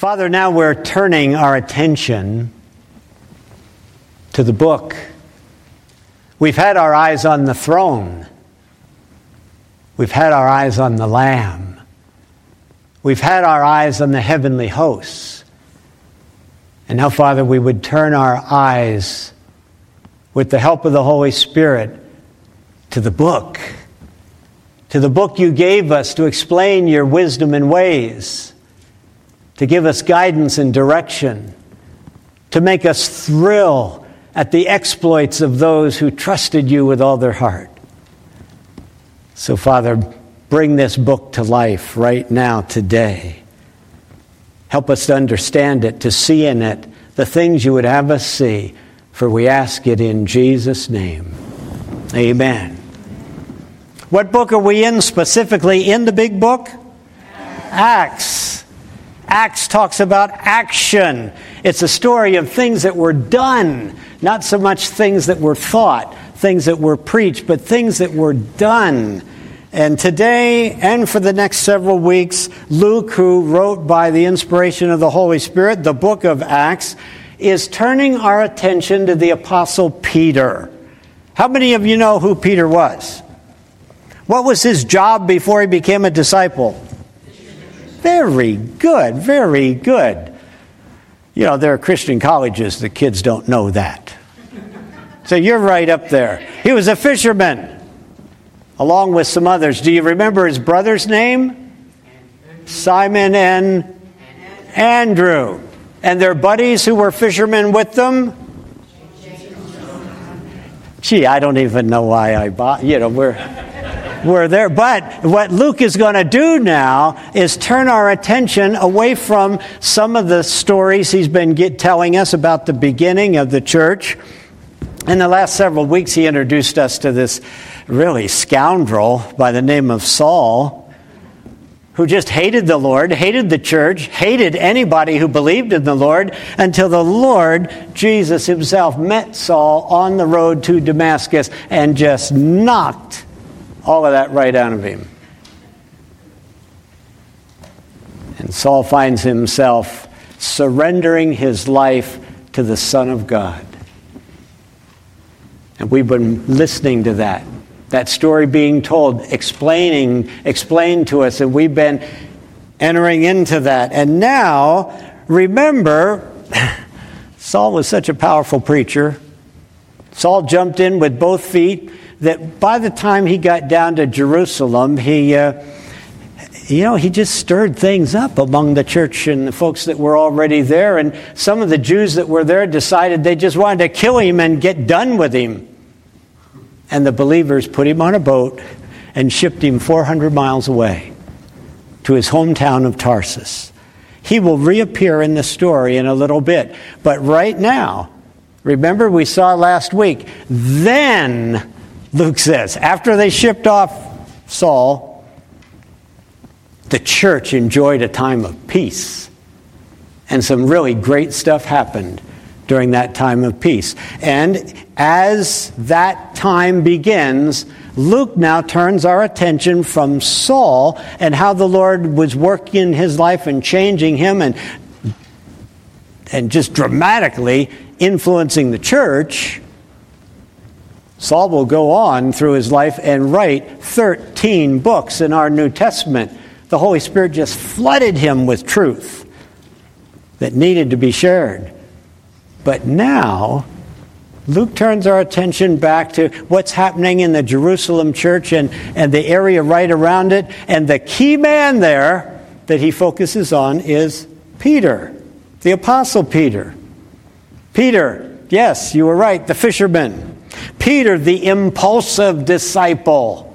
Father, now we're turning our attention to the book. We've had our eyes on the throne. We've had our eyes on the Lamb. We've had our eyes on the heavenly hosts. And now, Father, we would turn our eyes with the help of the Holy Spirit to the book, to the book you gave us to explain your wisdom and ways, to give us guidance and direction, to make us thrill at the exploits of those who trusted you with all their heart. So, Father, bring this book to life right now, today. Help us to understand it, to see in it the things you would have us see, for we ask it in Jesus' name. Amen. What book are we in specifically in the big book? Acts. Acts talks about action. It's a story of things that were done, not so much things that were thought, things that were preached, but things that were done. And today and for the next several weeks, Luke, who wrote by the inspiration of the Holy Spirit the book of Acts, is turning our attention to the Apostle Peter. How many of you know who Peter was? What was his job before he became a disciple? Very good, very good. You know, there are Christian colleges, the kids don't know that. So you're right up there. He was a fisherman along with some others. Do you remember his brother's name? Simon and Andrew. And their buddies who were fishermen with them? Gee, I don't even know why I bought, you know, we're, we're there. But what Luke is going to do now is turn our attention away from some of the stories he's been get, telling us about the beginning of the church. In the last several weeks, he introduced us to this really scoundrel by the name of Saul, who just hated the Lord, hated the church, hated anybody who believed in the Lord, until the Lord, Jesus himself, met Saul on the road to Damascus and just knocked all of that right out of him. And Saul finds himself surrendering his life to the Son of God. And we've been listening to that that story being told, explaining, explained to us, and we've been entering into that. And now, remember, Saul was such a powerful preacher. Saul jumped in with both feet that by the time he got down to Jerusalem, he, uh, you know, he just stirred things up among the church and the folks that were already there. And some of the Jews that were there decided they just wanted to kill him and get done with him and the believers put him on a boat and shipped him 400 miles away to his hometown of Tarsus. He will reappear in the story in a little bit. But right now, remember we saw last week, then, Luke says, after they shipped off Saul, the church enjoyed a time of peace. And some really great stuff happened during that time of peace. And as that time begins, Luke now turns our attention from Saul and how the Lord was working in his life and changing him and, and just dramatically influencing the church. Saul will go on through his life and write 13 books in our New Testament. The Holy Spirit just flooded him with truth that needed to be shared. But now, Luke turns our attention back to what's happening in the Jerusalem church and, and the area right around it. And the key man there that he focuses on is Peter, the Apostle Peter. Peter, yes, you were right, the fisherman. Peter, the impulsive disciple.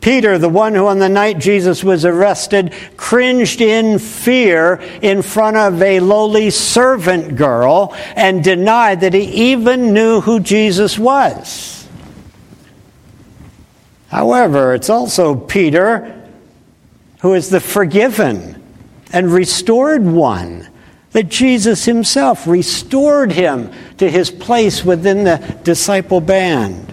Peter, the one who on the night Jesus was arrested, cringed in fear in front of a lowly servant girl and denied that he even knew who Jesus was. However, it's also Peter who is the forgiven and restored one that Jesus himself restored him to his place within the disciple band.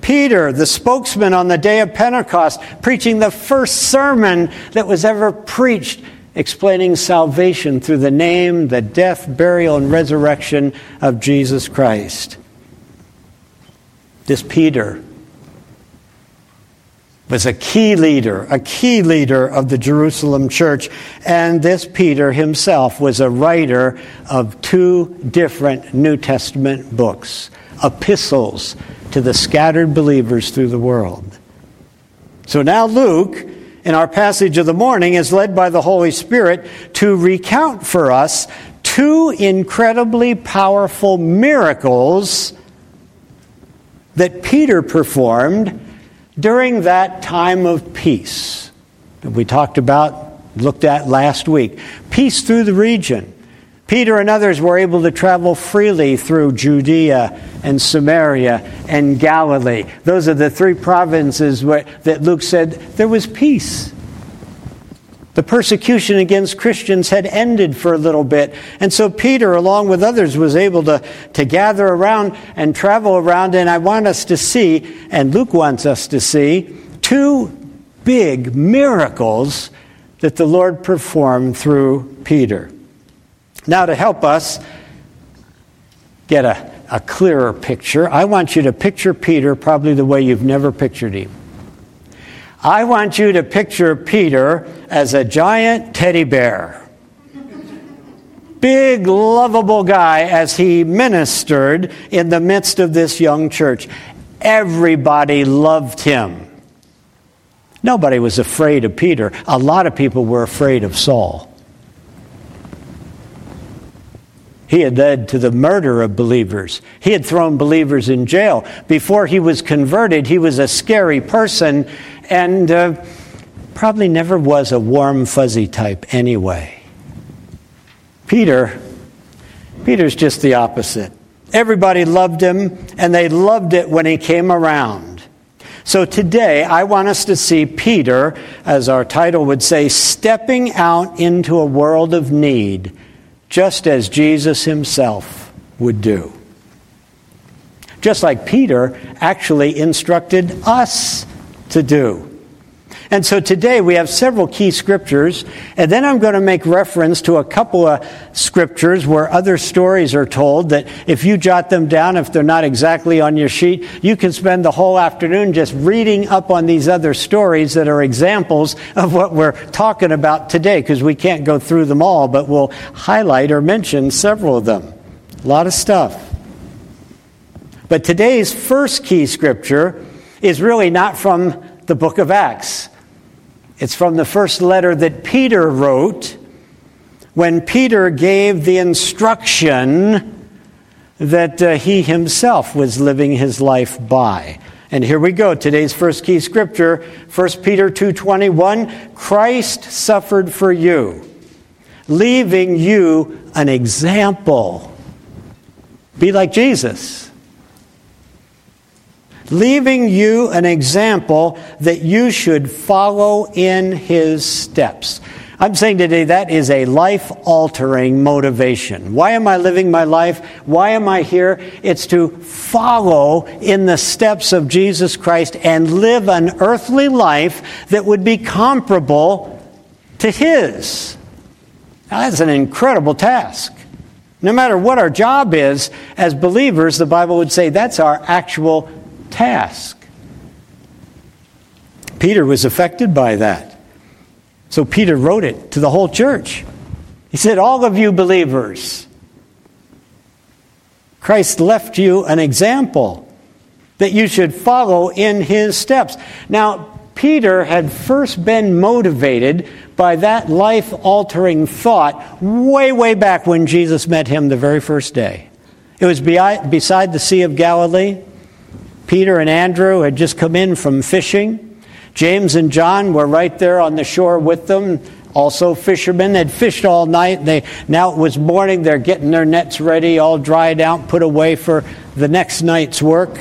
Peter, the spokesman on the day of Pentecost, preaching the first sermon that was ever preached, explaining salvation through the name, the death, burial, and resurrection of Jesus Christ. This Peter was a key leader, a key leader of the Jerusalem church. And this Peter himself was a writer of two different New Testament books, epistles to the scattered believers through the world. So now Luke, in our passage of the morning, is led by the Holy Spirit to recount for us two incredibly powerful miracles that Peter performed during that time of peace that we talked about, looked at last week. Peace through the region. Peter and others were able to travel freely through Judea and Samaria and Galilee. Those are the three provinces where, that Luke said there was peace. The persecution against Christians had ended for a little bit. And so Peter, along with others, was able to, to gather around and travel around. And I want us to see, and Luke wants us to see, two big miracles that the Lord performed through Peter. Now, to help us get a, a clearer picture, I want you to picture Peter probably the way you've never pictured him. I want you to picture Peter as a giant teddy bear. Big, lovable guy as he ministered in the midst of this young church. Everybody loved him. Nobody was afraid of Peter. A lot of people were afraid of Saul. He had led to the murder of believers. He had thrown believers in jail. Before he was converted, he was a scary person and uh, probably never was a warm, fuzzy type anyway. Peter, Peter's just the opposite. Everybody loved him, and they loved it when he came around. So today, I want us to see Peter, as our title would say, stepping out into a world of need just as Jesus himself would do. Just like Peter actually instructed us to do. And so today we have several key scriptures, and then I'm going to make reference to a couple of scriptures where other stories are told that if you jot them down, if they're not exactly on your sheet, you can spend the whole afternoon just reading up on these other stories that are examples of what we're talking about today, because we can't go through them all, but we'll highlight or mention several of them. A lot of stuff. But today's first key scripture is really not from the book of Acts. It's from the first letter that Peter wrote when Peter gave the instruction that uh, he himself was living his life by. And here we go. Today's first key scripture, 1 Peter 2:21, Christ suffered for you, leaving you an example. Be like Jesus leaving you an example that you should follow in his steps. I'm saying today that is a life altering motivation. Why am I living my life? Why am I here? It's to follow in the steps of Jesus Christ and live an earthly life that would be comparable to his. That's an incredible task. No matter what our job is, as believers, the Bible would say that's our actual task. Peter was affected by that. So Peter wrote it to the whole church. He said, All of you believers, Christ left you an example that you should follow in his steps. Now, Peter had first been motivated by that life altering thought way, way back when Jesus met him the very first day. It was beside the Sea of Galilee. Peter and Andrew had just come in from fishing. James and John were right there on the shore with them, also fishermen. They'd fished all night. They, now it was morning. They're getting their nets ready, all dried out, put away for the next night's work.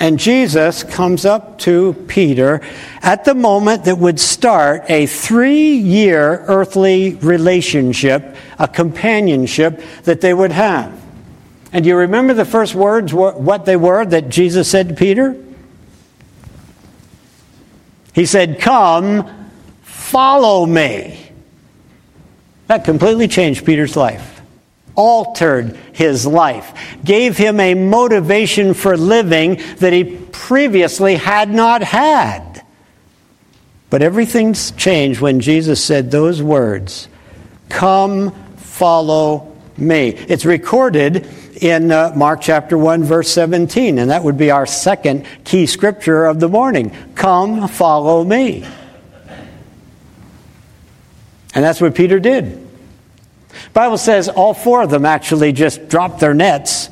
And Jesus comes up to Peter at the moment that would start a three year earthly relationship, a companionship that they would have. And do you remember the first words, what they were that Jesus said to Peter? He said, Come, follow me. That completely changed Peter's life, altered his life, gave him a motivation for living that he previously had not had. But everything's changed when Jesus said those words Come, follow me. It's recorded in uh, Mark chapter 1, verse 17, and that would be our second key scripture of the morning. Come, follow me. And that's what Peter did. Bible says all four of them actually just dropped their nets,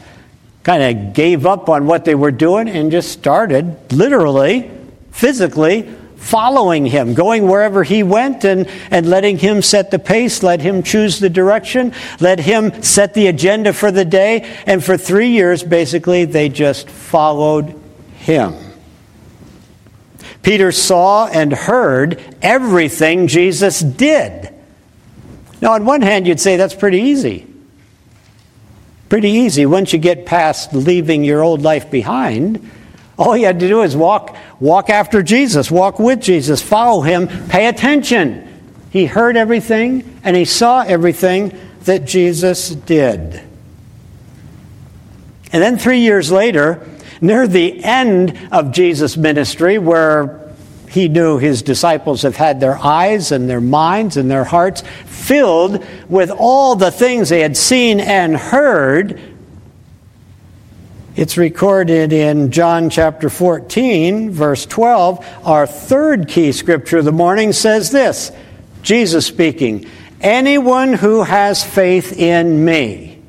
kind of gave up on what they were doing, and just started literally, physically following him, going wherever he went and, and letting him set the pace, let him choose the direction, let him set the agenda for the day. And for three years, basically, they just followed him. Peter saw and heard everything Jesus did. Now, on one hand, you'd say that's pretty easy. Pretty easy once you get past leaving your old life behind. All he had to do is walk, walk after Jesus, walk with Jesus, follow him, pay attention. He heard everything and he saw everything that Jesus did. And then three years later, near the end of Jesus' ministry, where he knew his disciples have had their eyes and their minds and their hearts filled with all the things they had seen and heard it's recorded in John chapter 14, verse 12. Our third key scripture of the morning says this Jesus speaking, Anyone who has faith in me.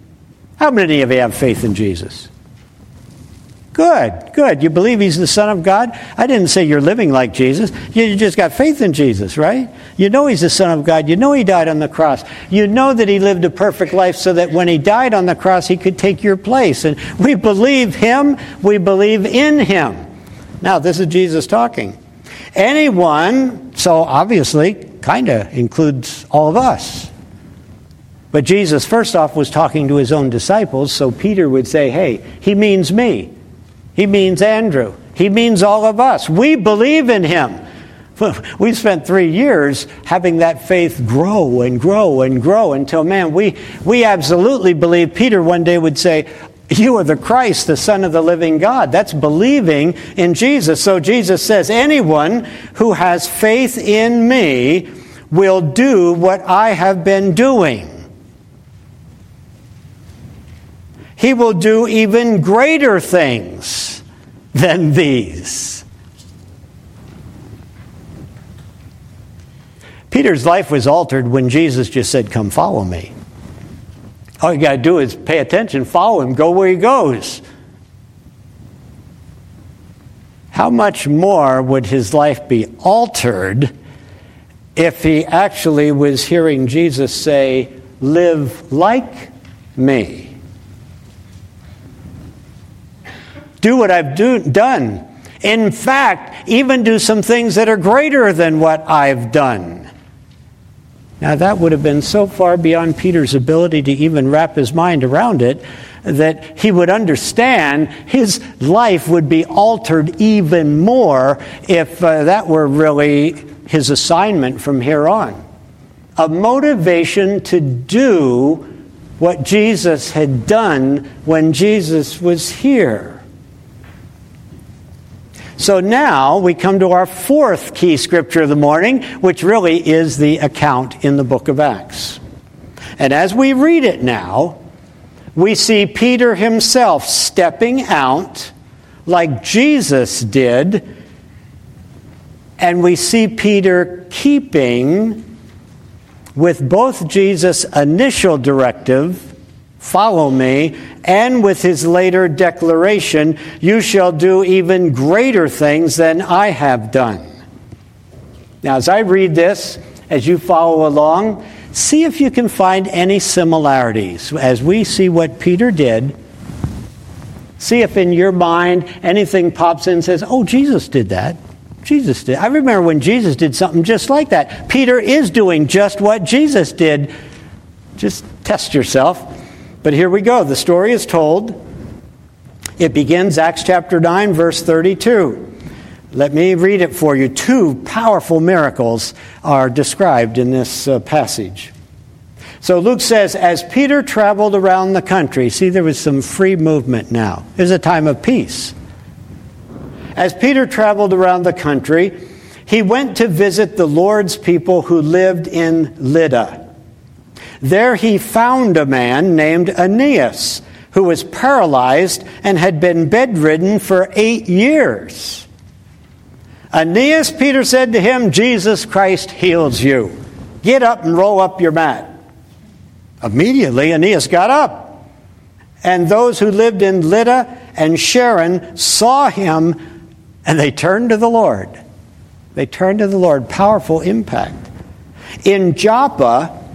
How many of you have faith in Jesus? Good, good. You believe he's the Son of God? I didn't say you're living like Jesus. You just got faith in Jesus, right? You know he's the Son of God. You know he died on the cross. You know that he lived a perfect life so that when he died on the cross, he could take your place. And we believe him, we believe in him. Now, this is Jesus talking. Anyone, so obviously, kind of includes all of us. But Jesus, first off, was talking to his own disciples, so Peter would say, hey, he means me. He means Andrew. He means all of us. We believe in him. We spent three years having that faith grow and grow and grow until, man, we, we absolutely believe. Peter one day would say, You are the Christ, the Son of the living God. That's believing in Jesus. So Jesus says, Anyone who has faith in me will do what I have been doing. He will do even greater things than these. Peter's life was altered when Jesus just said, Come follow me. All you got to do is pay attention, follow him, go where he goes. How much more would his life be altered if he actually was hearing Jesus say, Live like me? Do what I've do, done. In fact, even do some things that are greater than what I've done. Now, that would have been so far beyond Peter's ability to even wrap his mind around it that he would understand his life would be altered even more if uh, that were really his assignment from here on. A motivation to do what Jesus had done when Jesus was here. So now we come to our fourth key scripture of the morning, which really is the account in the book of Acts. And as we read it now, we see Peter himself stepping out like Jesus did, and we see Peter keeping with both Jesus' initial directive Follow me, and with his later declaration, You shall do even greater things than I have done. Now, as I read this, as you follow along, see if you can find any similarities as we see what Peter did. See if in your mind anything pops in and says, Oh, Jesus did that. Jesus did. I remember when Jesus did something just like that. Peter is doing just what Jesus did. Just test yourself. But here we go. The story is told. It begins, Acts chapter 9, verse 32. Let me read it for you. Two powerful miracles are described in this uh, passage. So Luke says, as Peter traveled around the country, see, there was some free movement now. It was a time of peace. As Peter traveled around the country, he went to visit the Lord's people who lived in Lydda. There he found a man named Aeneas who was paralyzed and had been bedridden for eight years. Aeneas, Peter said to him, Jesus Christ heals you. Get up and roll up your mat. Immediately, Aeneas got up. And those who lived in Lydda and Sharon saw him and they turned to the Lord. They turned to the Lord. Powerful impact. In Joppa,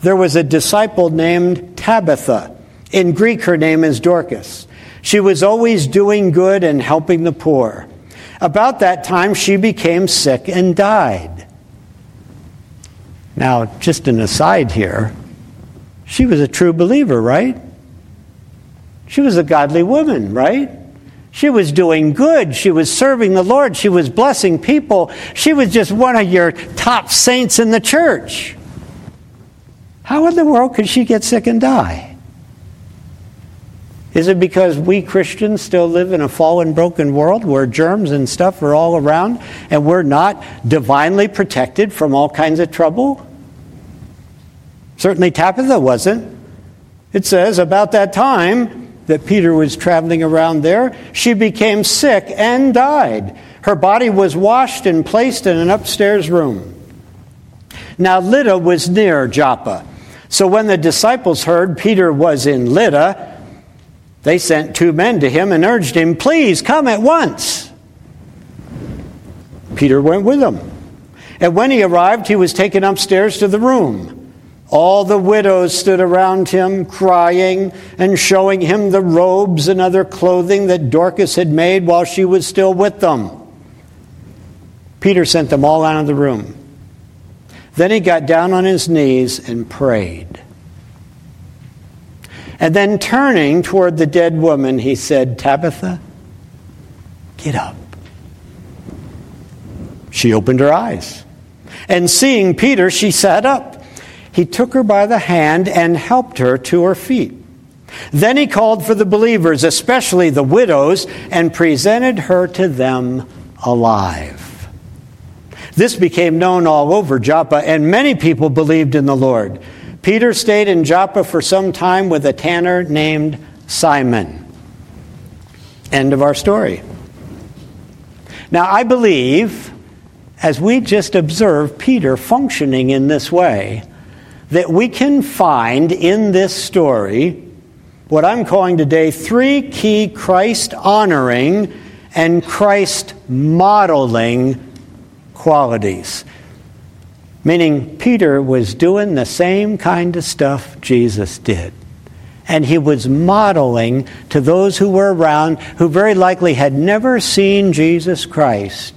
there was a disciple named Tabitha. In Greek, her name is Dorcas. She was always doing good and helping the poor. About that time, she became sick and died. Now, just an aside here, she was a true believer, right? She was a godly woman, right? She was doing good. She was serving the Lord. She was blessing people. She was just one of your top saints in the church. How in the world could she get sick and die? Is it because we Christians still live in a fallen, broken world where germs and stuff are all around and we're not divinely protected from all kinds of trouble? Certainly Tabitha wasn't. It says, about that time, that Peter was traveling around there, she became sick and died. Her body was washed and placed in an upstairs room. Now, Lydda was near Joppa. So when the disciples heard Peter was in Lydda, they sent two men to him and urged him, Please come at once. Peter went with them. And when he arrived, he was taken upstairs to the room. All the widows stood around him, crying and showing him the robes and other clothing that Dorcas had made while she was still with them. Peter sent them all out of the room. Then he got down on his knees and prayed. And then turning toward the dead woman, he said, Tabitha, get up. She opened her eyes. And seeing Peter, she sat up he took her by the hand and helped her to her feet. Then he called for the believers, especially the widows, and presented her to them alive. This became known all over Joppa, and many people believed in the Lord. Peter stayed in Joppa for some time with a tanner named Simon. End of our story. Now, I believe, as we just observe Peter functioning in this way, that we can find in this story what I'm calling today three key Christ honoring and Christ modeling qualities. Meaning, Peter was doing the same kind of stuff Jesus did. And he was modeling to those who were around who very likely had never seen Jesus Christ.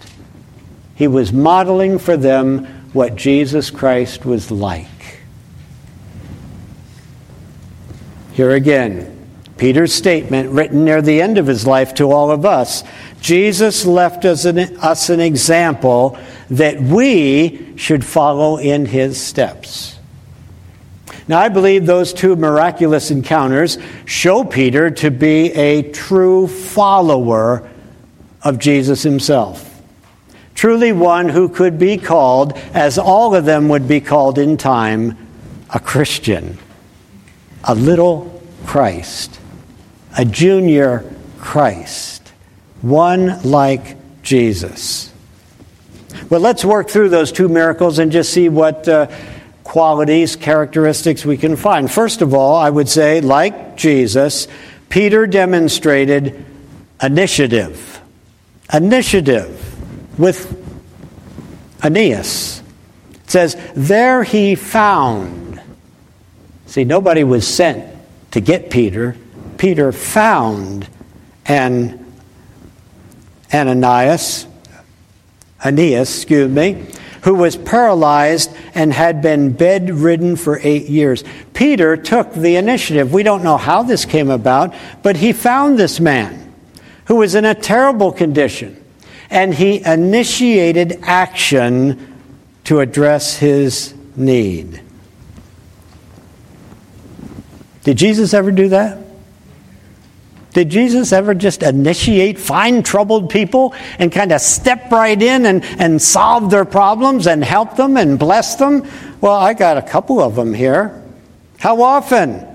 He was modeling for them what Jesus Christ was like. Here again, Peter's statement written near the end of his life to all of us. Jesus left us an, us an example that we should follow in his steps. Now, I believe those two miraculous encounters show Peter to be a true follower of Jesus himself. Truly, one who could be called, as all of them would be called in time, a Christian a little Christ, a junior Christ, one like Jesus. Well, let's work through those two miracles and just see what uh, qualities, characteristics we can find. First of all, I would say, like Jesus, Peter demonstrated initiative. Initiative with Aeneas. It says, There he found. See, nobody was sent to get Peter. Peter found and Ananias, Aeneas, excuse me, who was paralyzed and had been bedridden for eight years. Peter took the initiative. We don't know how this came about, but he found this man who was in a terrible condition, and he initiated action to address his need. Did Jesus ever do that? Did Jesus ever just initiate, find troubled people and kind of step right in and, and solve their problems and help them and bless them? Well, I got a couple of them here. How often?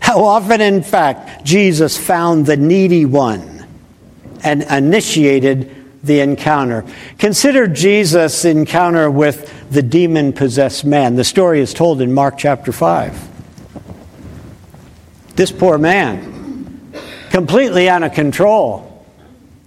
How often, in fact, Jesus found the needy one and initiated the encounter? Consider Jesus' encounter with the demon possessed man. The story is told in Mark chapter 5. This poor man completely out of control,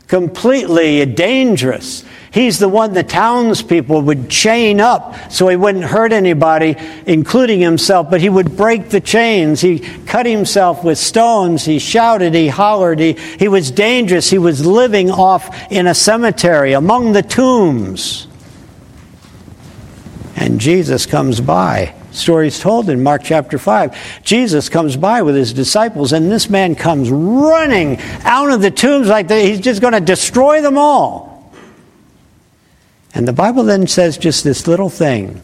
completely dangerous. He's the one the townspeople would chain up so he wouldn't hurt anybody, including himself, but he would break the chains. He cut himself with stones. He shouted, he hollered, he, he was dangerous. He was living off in a cemetery among the tombs. And Jesus comes by stories told in Mark chapter 5. Jesus comes by with his disciples, and this man comes running out of the tombs like the, he's just going to destroy them all. And the Bible then says just this little thing.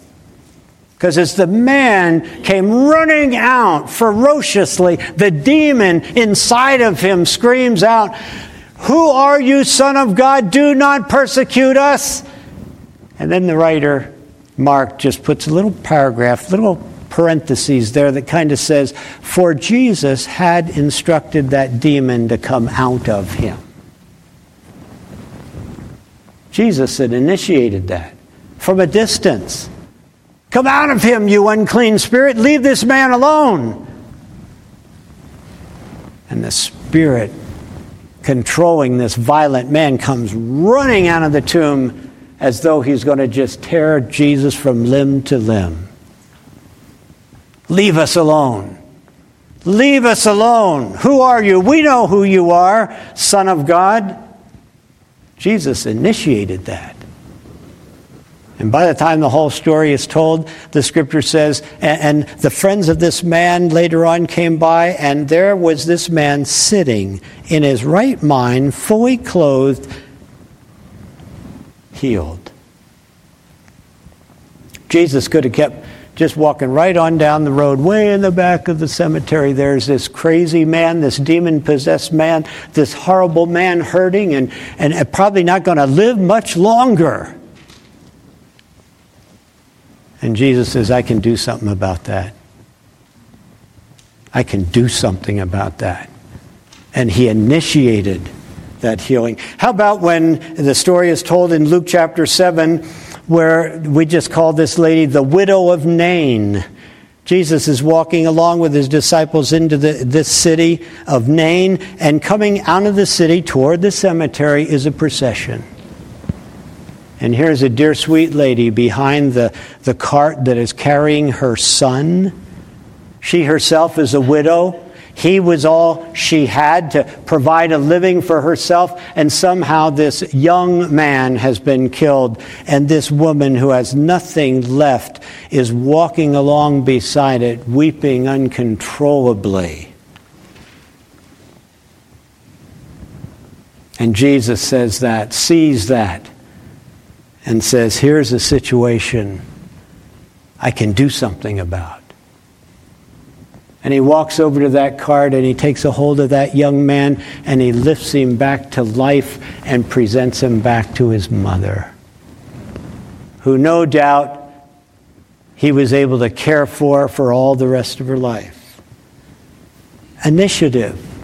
Because as the man came running out ferociously, the demon inside of him screams out, Who are you, Son of God? Do not persecute us. And then the writer Mark just puts a little paragraph, little parentheses there that kind of says, For Jesus had instructed that demon to come out of him. Jesus had initiated that from a distance. Come out of him, you unclean spirit. Leave this man alone. And the spirit controlling this violent man comes running out of the tomb as though he's going to just tear Jesus from limb to limb. Leave us alone. Leave us alone. Who are you? We know who you are, Son of God. Jesus initiated that. And by the time the whole story is told, the scripture says, and, the friends of this man later on came by, and there was this man sitting in his right mind, fully clothed, healed. Jesus could have kept just walking right on down the road, way in the back of the cemetery. There's this crazy man, this demon possessed man, this horrible man hurting and, and probably not going to live much longer. And Jesus says, I can do something about that. I can do something about that. And he initiated that healing. How about when the story is told in Luke chapter 7, where we just call this lady the widow of Nain? Jesus is walking along with his disciples into the, this city of Nain, and coming out of the city toward the cemetery is a procession. And here's a dear sweet lady behind the, the cart that is carrying her son. She herself is a widow. He was all she had to provide a living for herself, and somehow this young man has been killed, and this woman who has nothing left is walking along beside it, weeping uncontrollably. And Jesus says that, sees that, and says, Here's a situation I can do something about. And he walks over to that cart and he takes a hold of that young man and he lifts him back to life and presents him back to his mother, who no doubt he was able to care for for all the rest of her life. Initiative.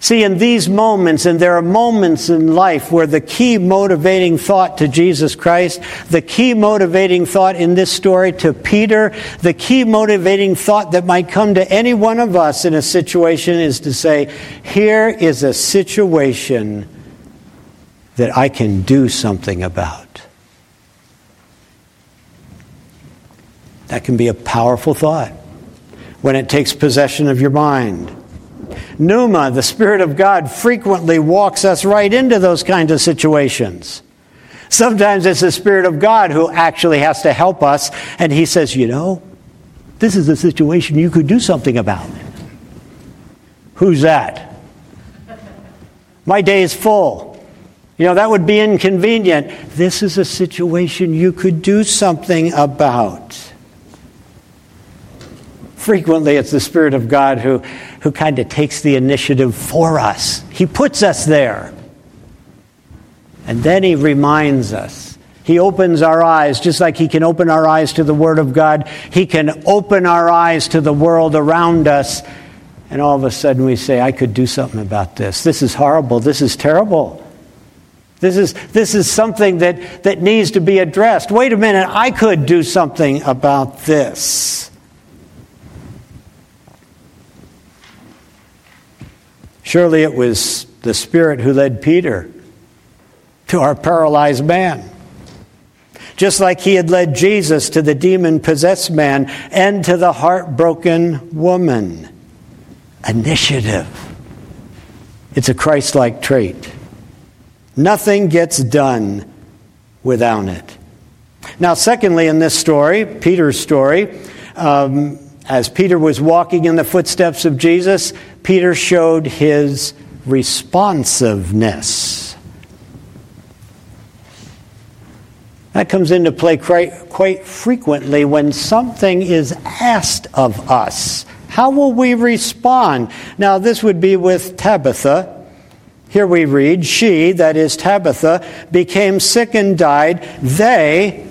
See, in these moments, and there are moments in life where the key motivating thought to Jesus Christ, the key motivating thought in this story to Peter, the key motivating thought that might come to any one of us in a situation is to say, here is a situation that I can do something about. That can be a powerful thought when it takes possession of your mind. Pneuma, the Spirit of God, frequently walks us right into those kinds of situations. Sometimes it's the Spirit of God who actually has to help us, and He says, You know, this is a situation you could do something about. Who's that? My day is full. You know, that would be inconvenient. This is a situation you could do something about frequently it's the Spirit of God who, who kind of takes the initiative for us. He puts us there. And then He reminds us. He opens our eyes, just like He can open our eyes to the Word of God. He can open our eyes to the world around us. And all of a sudden we say, I could do something about this. This is horrible. This is terrible. This is, this is something that, that needs to be addressed. Wait a minute, I could do something about this. Surely it was the Spirit who led Peter to our paralyzed man. Just like he had led Jesus to the demon possessed man and to the heartbroken woman. Initiative. It's a Christ like trait. Nothing gets done without it. Now, secondly, in this story, Peter's story, um, as Peter was walking in the footsteps of Jesus, Peter showed his responsiveness. That comes into play quite, frequently when something is asked of us. How will we respond? Now, this would be with Tabitha. Here we read, She, that is Tabitha, became sick and died. They,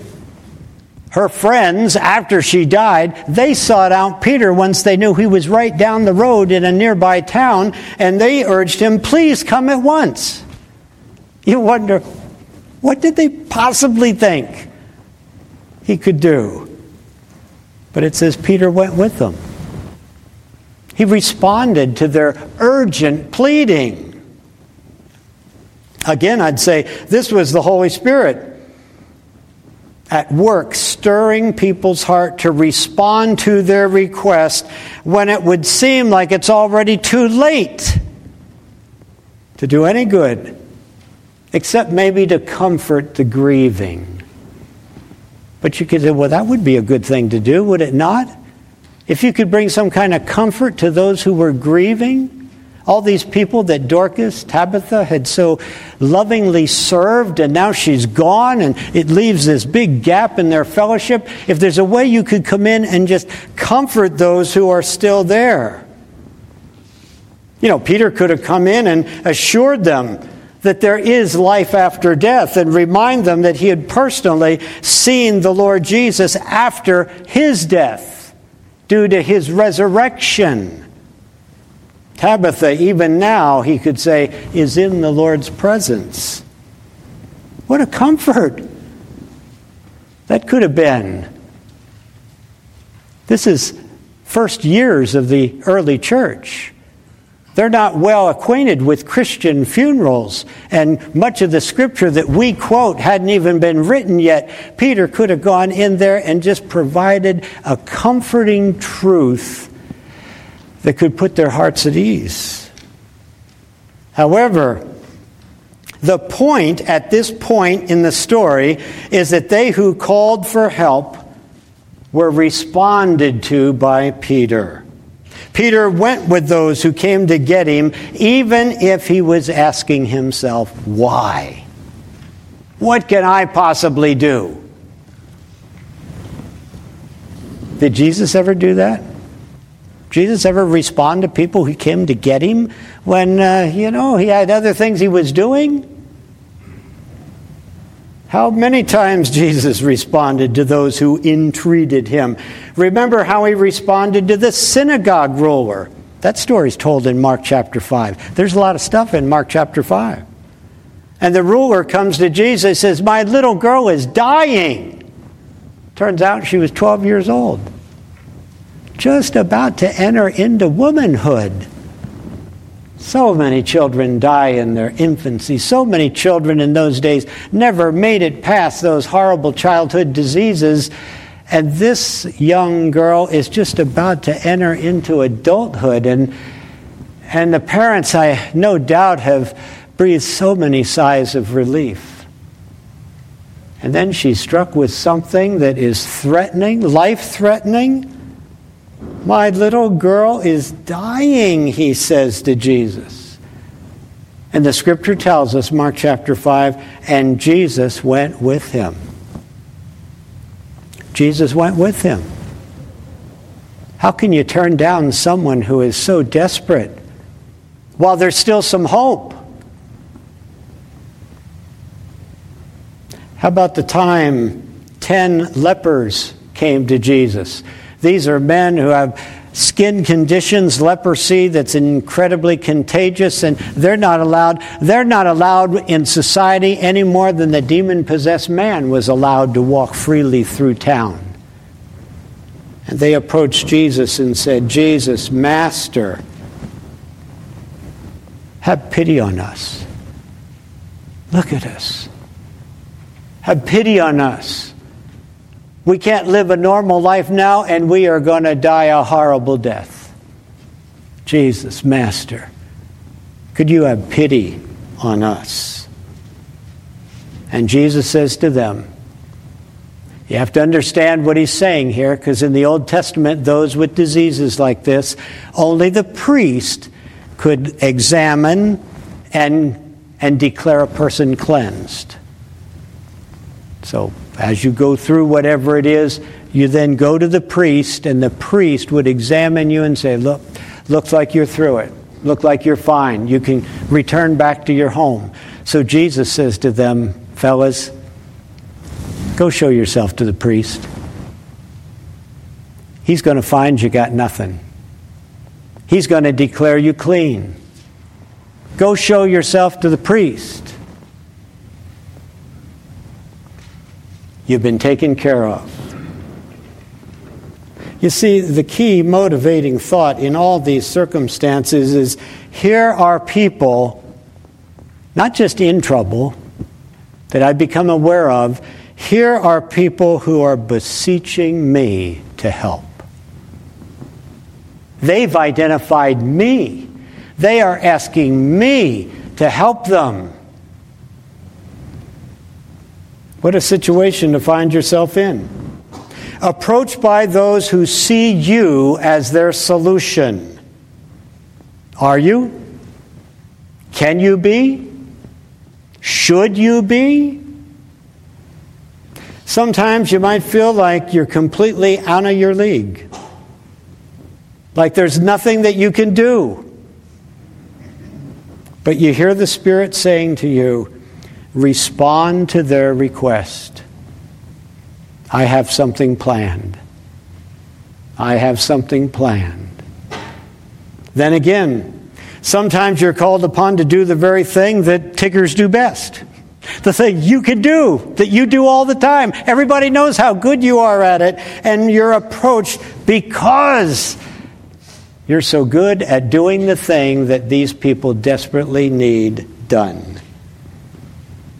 her friends, after she died, they sought out Peter once they knew he was right down the road in a nearby town, and they urged him, Please come at once. You wonder, what did they possibly think he could do? But it says Peter went with them. He responded to their urgent pleading. Again, I'd say this was the Holy Spirit at work stirring people's heart to respond to their request when it would seem like it's already too late to do any good, except maybe to comfort the grieving. But you could say, well, that would be a good thing to do, would it not? If you could bring some kind of comfort to those who were grieving, all these people that Dorcas, Tabitha, had so lovingly served, and now she's gone, and it leaves this big gap in their fellowship. If there's a way you could come in and just comfort those who are still there. You know, Peter could have come in and assured them that there is life after death and remind them that he had personally seen the Lord Jesus after his death due to his resurrection. Tabitha, even now, he could say, is in the Lord's presence. What a comfort that could have been. This is first years of the early church. They're not well acquainted with Christian funerals, and much of the scripture that we quote hadn't even been written yet. Peter could have gone in there and just provided a comforting truth that could put their hearts at ease. However, the point at this point in the story is that they who called for help were responded to by Peter. Peter went with those who came to get him, even if he was asking himself, Why? What can I possibly do? Did Jesus ever do that? Jesus ever respond to people who came to get him when, uh, you know, he had other things he was doing? How many times Jesus responded to those who entreated him? Remember how he responded to the synagogue ruler. That story is told in Mark chapter 5. There's a lot of stuff in Mark chapter 5. And the ruler comes to Jesus and says, My little girl is dying. Turns out she was 12 years old, just about to enter into womanhood. So many children die in their infancy. So many children in those days never made it past those horrible childhood diseases. And this young girl is just about to enter into adulthood. And, and the parents, I no doubt, have breathed so many sighs of relief. And then she's struck with something that is threatening, life threatening. My little girl is dying, he says to Jesus. And the scripture tells us, Mark chapter 5, and Jesus went with him. Jesus went with him. How can you turn down someone who is so desperate while there's still some hope? How about the time 10 lepers came to Jesus? These are men who have skin conditions, leprosy that's incredibly contagious, and they're not allowed. They're not allowed in society any more than the demon possessed man was allowed to walk freely through town. And they approached Jesus and said, Jesus, Master, have pity on us. Look at us. Have pity on us. We can't live a normal life now, and we are going to die a horrible death. Jesus, Master, could you have pity on us? And Jesus says to them, you have to understand what he's saying here, because in the Old Testament, those with diseases like this, only the priest could examine and, and declare a person cleansed. So as you go through whatever it is, you then go to the priest, and the priest would examine you and say, Look, looks like you're through it. Look like you're fine. You can return back to your home. So Jesus says to them, Fellas, go show yourself to the priest. He's going to find you got nothing. He's going to declare you clean. Go show yourself to the priest. You've been taken care of. You see, the key motivating thought in all these circumstances is here are people, not just in trouble, that I've become aware of, here are people who are beseeching me to help. They've identified me. They are asking me to help them. What a situation to find yourself in. Approached by those who see you as their solution. Are you? Can you be? Should you be? Sometimes you might feel like you're completely out of your league, like there's nothing that you can do. But you hear the Spirit saying to you, respond to their request. I have something planned. I have something planned. Then again, sometimes you're called upon to do the very thing that tickers do best. The thing you can do, that you do all the time. Everybody knows how good you are at it, and you're approached because you're so good at doing the thing that these people desperately need done.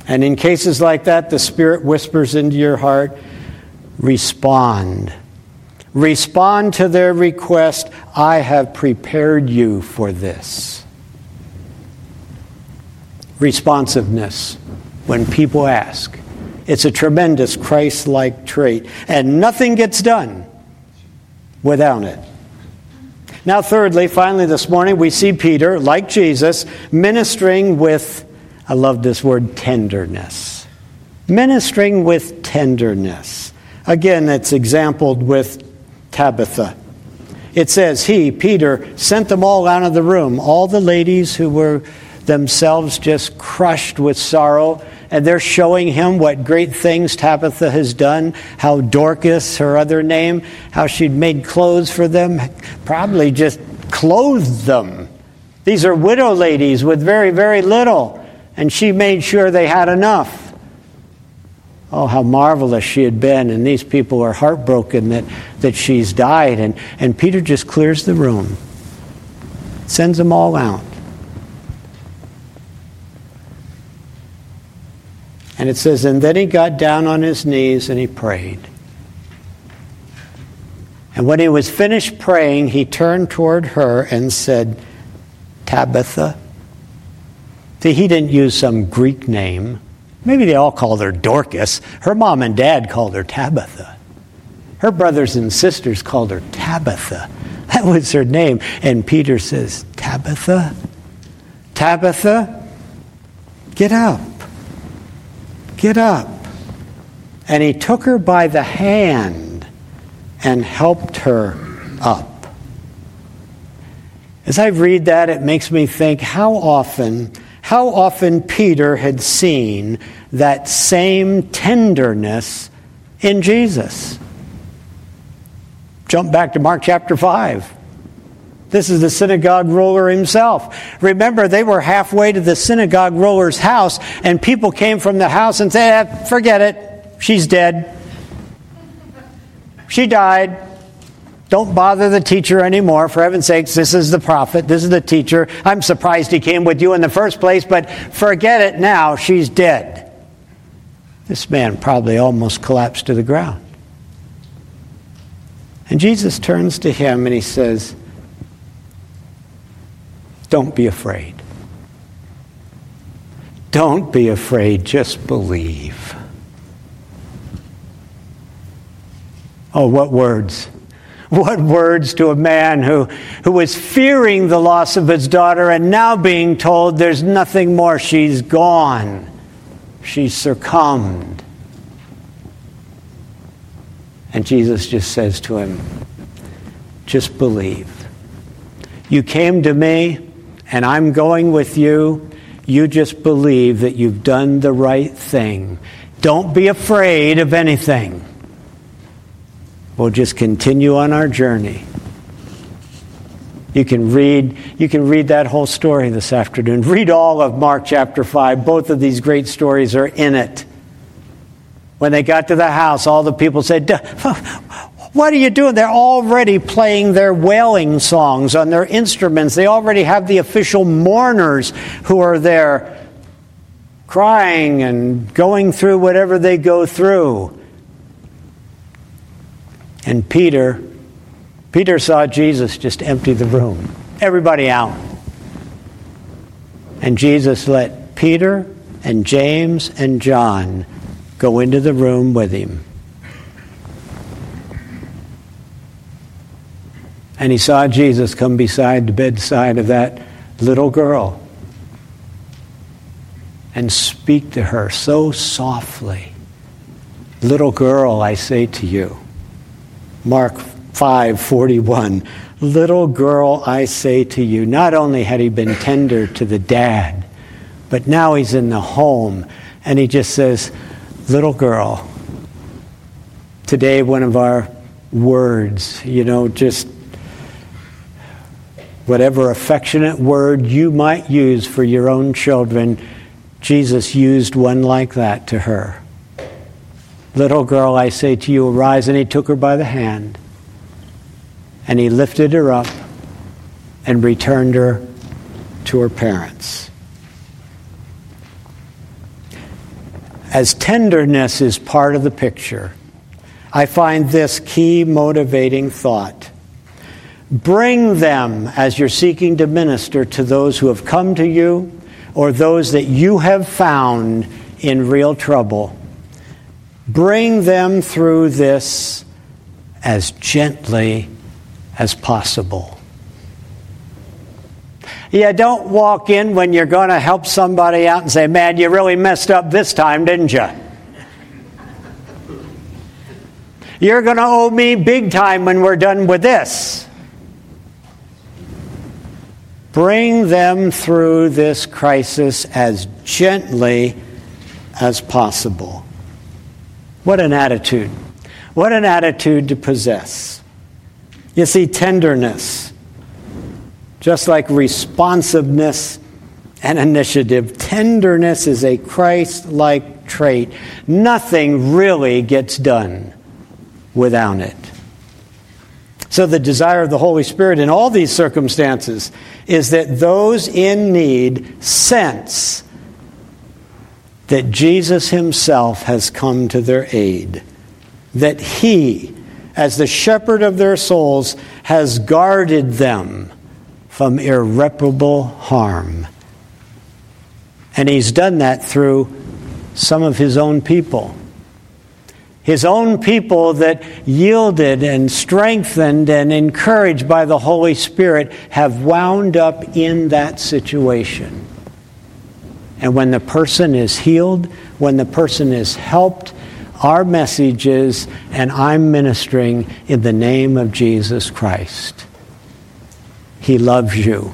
And in cases like that, the Spirit whispers into your heart respond. Respond to their request I have prepared you for this. Responsiveness when people ask. It's a tremendous Christ like trait, and nothing gets done without it. Now, thirdly, finally, this morning, we see Peter, like Jesus, ministering with I love this word tenderness. Ministering with tenderness. Again, it's exampled with Tabitha. It says, He, Peter, sent them all out of the room, all the ladies who were themselves just crushed with sorrow, and they're showing him what great things Tabitha has done, how Dorcas, her other name, how she'd made clothes for them, probably just clothed them. These are widow ladies with very, very little, and she made sure they had enough. Oh, how marvelous she had been, and these people are heartbroken that, that she's died. And, and Peter just clears the room, sends them all out. And it says, and then he got down on his knees and he prayed. And when he was finished praying, he turned toward her and said, Tabitha. See, he didn't use some Greek name. Maybe they all called her Dorcas. Her mom and dad called her Tabitha. Her brothers and sisters called her Tabitha. That was her name. And Peter says, Tabitha? Tabitha? Get up. Get up. And he took her by the hand and helped her up. As I read that, it makes me think how often, how often Peter had seen that same tenderness in Jesus. Jump back to Mark chapter 5. This is the synagogue ruler himself. Remember, they were halfway to the synagogue ruler's house, and people came from the house and said, eh, Forget it. She's dead. She died. Don't bother the teacher anymore. For heaven's sakes, this is the prophet. This is the teacher. I'm surprised he came with you in the first place, but forget it now. She's dead. This man probably almost collapsed to the ground. And Jesus turns to him and he says, don't be afraid. Don't be afraid, just believe. Oh, what words! What words to a man who, who was fearing the loss of his daughter and now being told there's nothing more. She's gone. She's succumbed. And Jesus just says to him, Just believe. You came to me and I'm going with you. You just believe that you've done the right thing. Don't be afraid of anything. We'll just continue on our journey. You can read you can read that whole story this afternoon. Read all of Mark chapter 5. Both of these great stories are in it. When they got to the house, all the people said, what are you doing? They're already playing their wailing songs on their instruments. They already have the official mourners who are there crying and going through whatever they go through. And Peter, Peter saw Jesus just empty the room, everybody out. And Jesus let Peter and James and John go into the room with him. And he saw Jesus come beside the bedside of that little girl and speak to her so softly. Little girl, I say to you. Mark 5:41. Little girl, I say to you. Not only had he been tender to the dad, but now he's in the home and he just says, "Little girl." Today one of our words, you know, just whatever affectionate word you might use for your own children, Jesus used one like that to her. Little girl, I say to you, arise. And he took her by the hand, and he lifted her up and returned her to her parents. As tenderness is part of the picture, I find this key motivating thought. Bring them as you're seeking to minister to those who have come to you or those that you have found in real trouble. Bring them through this as gently as possible. Yeah, don't walk in when you're going to help somebody out and say, Man, you really messed up this time, didn't you? You're going to owe me big time when we're done with this. Bring them through this crisis as gently as possible. What an attitude. What an attitude to possess. You see, tenderness. Just like responsiveness and initiative, tenderness is a Christ like trait. Nothing really gets done without it. So, the desire of the Holy Spirit in all these circumstances is that those in need sense that Jesus Himself has come to their aid, that He, as the shepherd of their souls, has guarded them from irreparable harm. And He's done that through some of His own people his own people that yielded and strengthened and encouraged by the Holy Spirit have wound up in that situation. And when the person is healed, when the person is helped, our message is, and I'm ministering in the name of Jesus Christ. He loves you.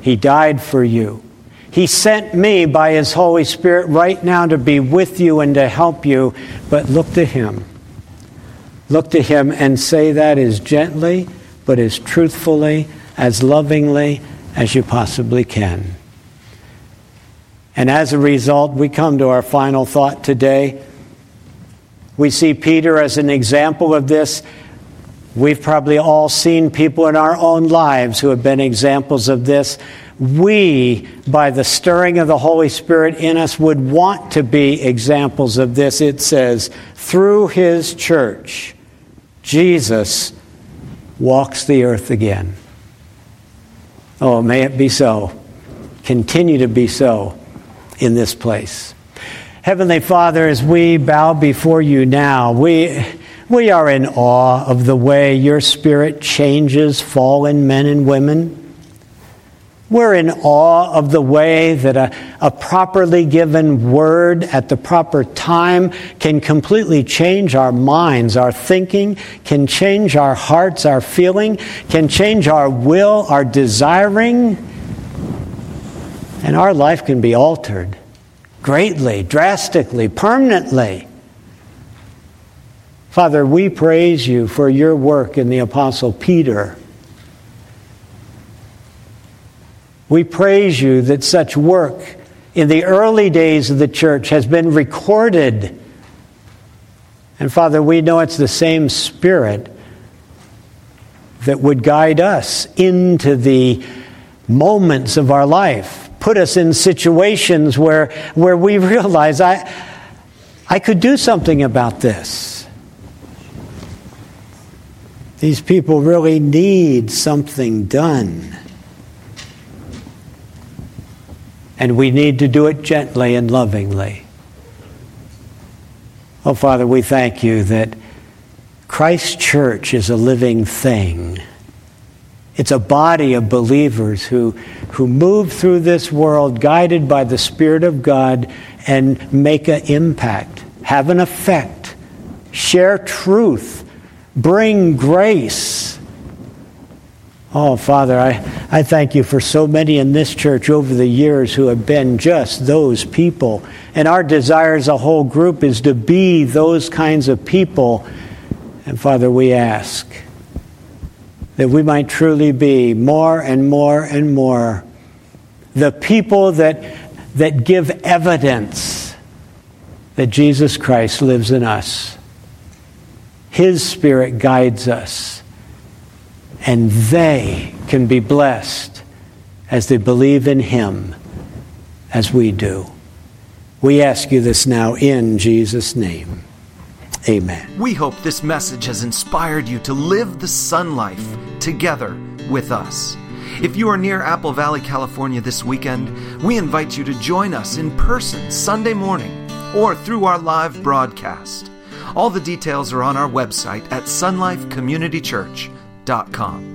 He died for you. He sent me by His Holy Spirit right now to be with you and to help you, but look to Him. Look to Him and say that as gently, but as truthfully, as lovingly as you possibly can. And as a result, we come to our final thought today. We see Peter as an example of this. We've probably all seen people in our own lives who have been examples of this we, by the stirring of the Holy Spirit in us, would want to be examples of this. It says, through his church, Jesus walks the earth again. Oh, may it be so. Continue to be so in this place. Heavenly Father, as we bow before you now, we, we are in awe of the way your Spirit changes fallen men and women. We're in awe of the way that a, a, properly given word at the proper time can completely change our minds, our thinking, can change our hearts, our feeling, can change our will, our desiring, and our life can be altered greatly, drastically, permanently. Father, we praise you for your work in the Apostle Peter We praise you that such work in the early days of the church has been recorded. And Father, we know it's the same Spirit that would guide us into the moments of our life, put us in situations where, where we realize I, I could do something about this. These people really need something done. and we need to do it gently and lovingly. Oh, Father, we thank you that Christ Church is a living thing. It's a body of believers who, who move through this world guided by the Spirit of God and make an impact, have an effect, share truth, bring grace Oh, Father, I, I thank you for so many in this church over the years who have been just those people. And our desire as a whole group is to be those kinds of people. And Father, we ask that we might truly be more and more and more the people that, that give evidence that Jesus Christ lives in us. His Spirit guides us and they can be blessed as they believe in Him as we do. We ask you this now in Jesus' name. Amen. We hope this message has inspired you to live the SonLife together with us. If you are near Apple Valley, California this weekend, we invite you to join us in person Sunday morning or through our live broadcast. All the details are on our website at sonlifecommunitychurch.com.